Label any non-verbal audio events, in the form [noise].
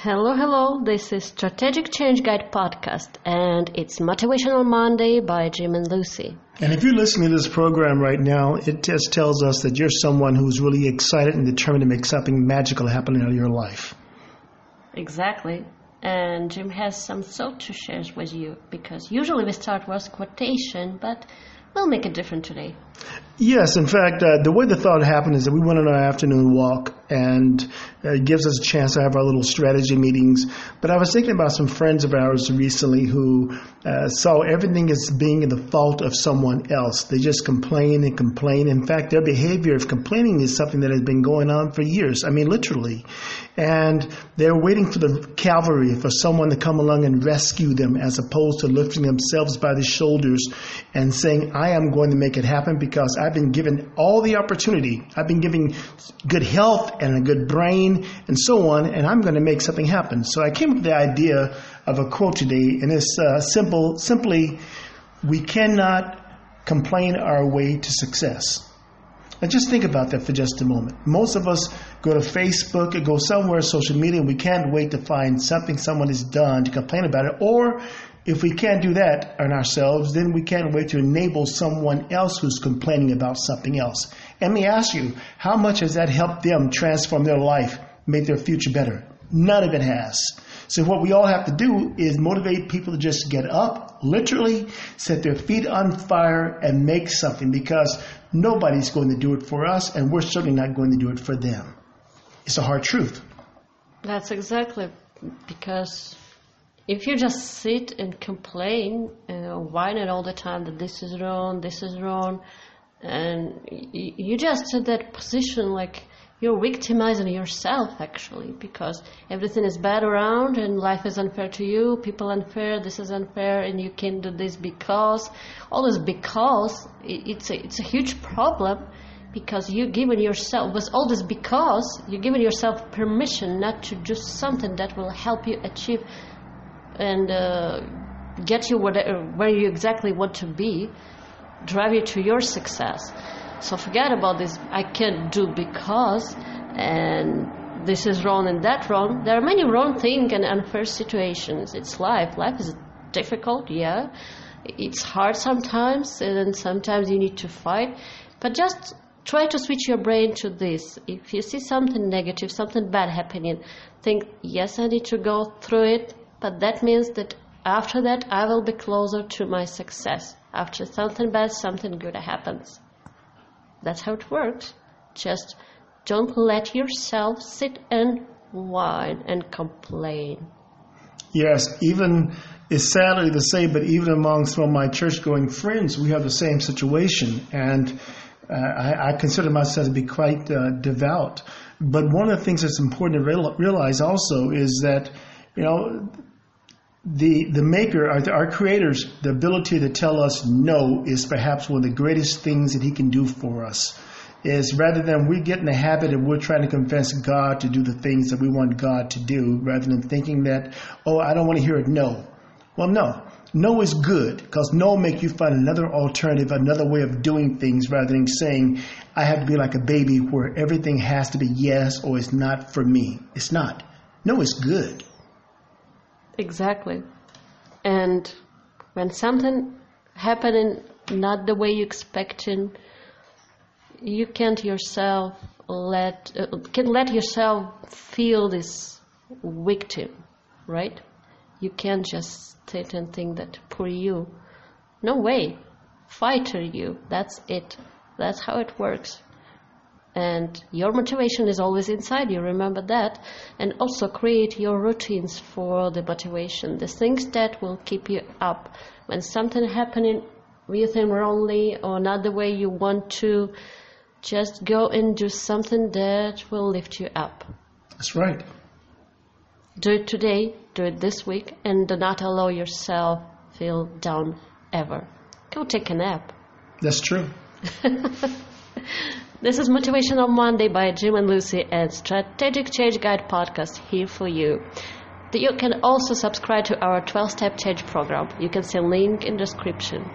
Hello, hello. This is Strategic Change Guide podcast, and it's Motivational Monday by Jim and Lucy. And if you're listening to this program right now, it just tells us that you're someone who's really excited and determined to make something magical happen in your life. Exactly. And Jim has some thought to share with you because usually we start with quotation, but we'll make it different today. Yes, in fact, uh, the way the thought happened is that we went on our afternoon walk, and uh, it gives us a chance to have our little strategy meetings. But I was thinking about some friends of ours recently who uh, saw everything as being the fault of someone else. They just complain and complain. In fact, their behavior of complaining is something that has been going on for years. I mean, literally. And they're waiting for the cavalry, for someone to come along and rescue them, as opposed to lifting themselves by the shoulders and saying, I am going to make it happen because I've been given all the opportunity. I've been given good health and a good brain and so on, and I'm going to make something happen. So I came up with the idea of a quote today, and it's uh, simple, simply, we cannot complain our way to success. And just think about that for just a moment. Most of us go to Facebook or go somewhere social media and we can't wait to find something someone has done to complain about it or if we can't do that on ourselves, then we can't wait to enable someone else who's complaining about something else. And let me ask you, how much has that helped them transform their life, make their future better? None of it has. So what we all have to do is motivate people to just get up, literally set their feet on fire and make something because nobody's going to do it for us and we're certainly not going to do it for them. It's a hard truth. That's exactly because if you just sit and complain and whine it all the time that this is wrong, this is wrong, and you just at that position like you're victimizing yourself actually because everything is bad around and life is unfair to you, people unfair, this is unfair, and you can't do this because all this because it's a, it's a huge problem because you're giving yourself with all this because you're giving yourself permission not to do something that will help you achieve and uh, get you whatever, where you exactly want to be, drive you to your success. So forget about this. I can't do because, and this is wrong and that wrong. There are many wrong things and unfair situations. It's life. Life is difficult, yeah. It's hard sometimes, and sometimes you need to fight. But just try to switch your brain to this. If you see something negative, something bad happening, think, yes, I need to go through it, but that means that after that I will be closer to my success. After something bad, something good happens. That's how it works. Just don't let yourself sit and whine and complain. Yes, even it's sadly to say, but even among some of my church going friends, we have the same situation. And uh, I, I, consider myself to be quite uh, devout. But one of the things that's important to realize also is that, you know, the the maker, our, our creators, the ability to tell us no is perhaps one of the greatest things that He can do for us. Is rather than we get in the habit of we're trying to convince God to do the things that we want God to do, rather than thinking that, oh, I don't want to hear it no. Well, no. No is good because no will make you find another alternative, another way of doing things rather than saying, I have to be like a baby where everything has to be yes or it's not for me. It's not. No is good. Exactly. And when something happening not the way you expecting, you can't yourself let uh, can let yourself feel this victim, right? You can't just sit and think that poor you. No way. Fighter you. That's it. That's how it works and your motivation is always inside you remember that. And also create your routines for the motivation the things that will keep you up. When something happening you think wrongly or not the way you want to just go and do something that will lift you up. That's right. Do it today do it this week and do not allow yourself feel down ever. Go take a nap. That's true [laughs] This is Motivational Monday by Jim and Lucy and Strategic Change Guide podcast here for you. You can also subscribe to our 12 step change program. You can see link in description.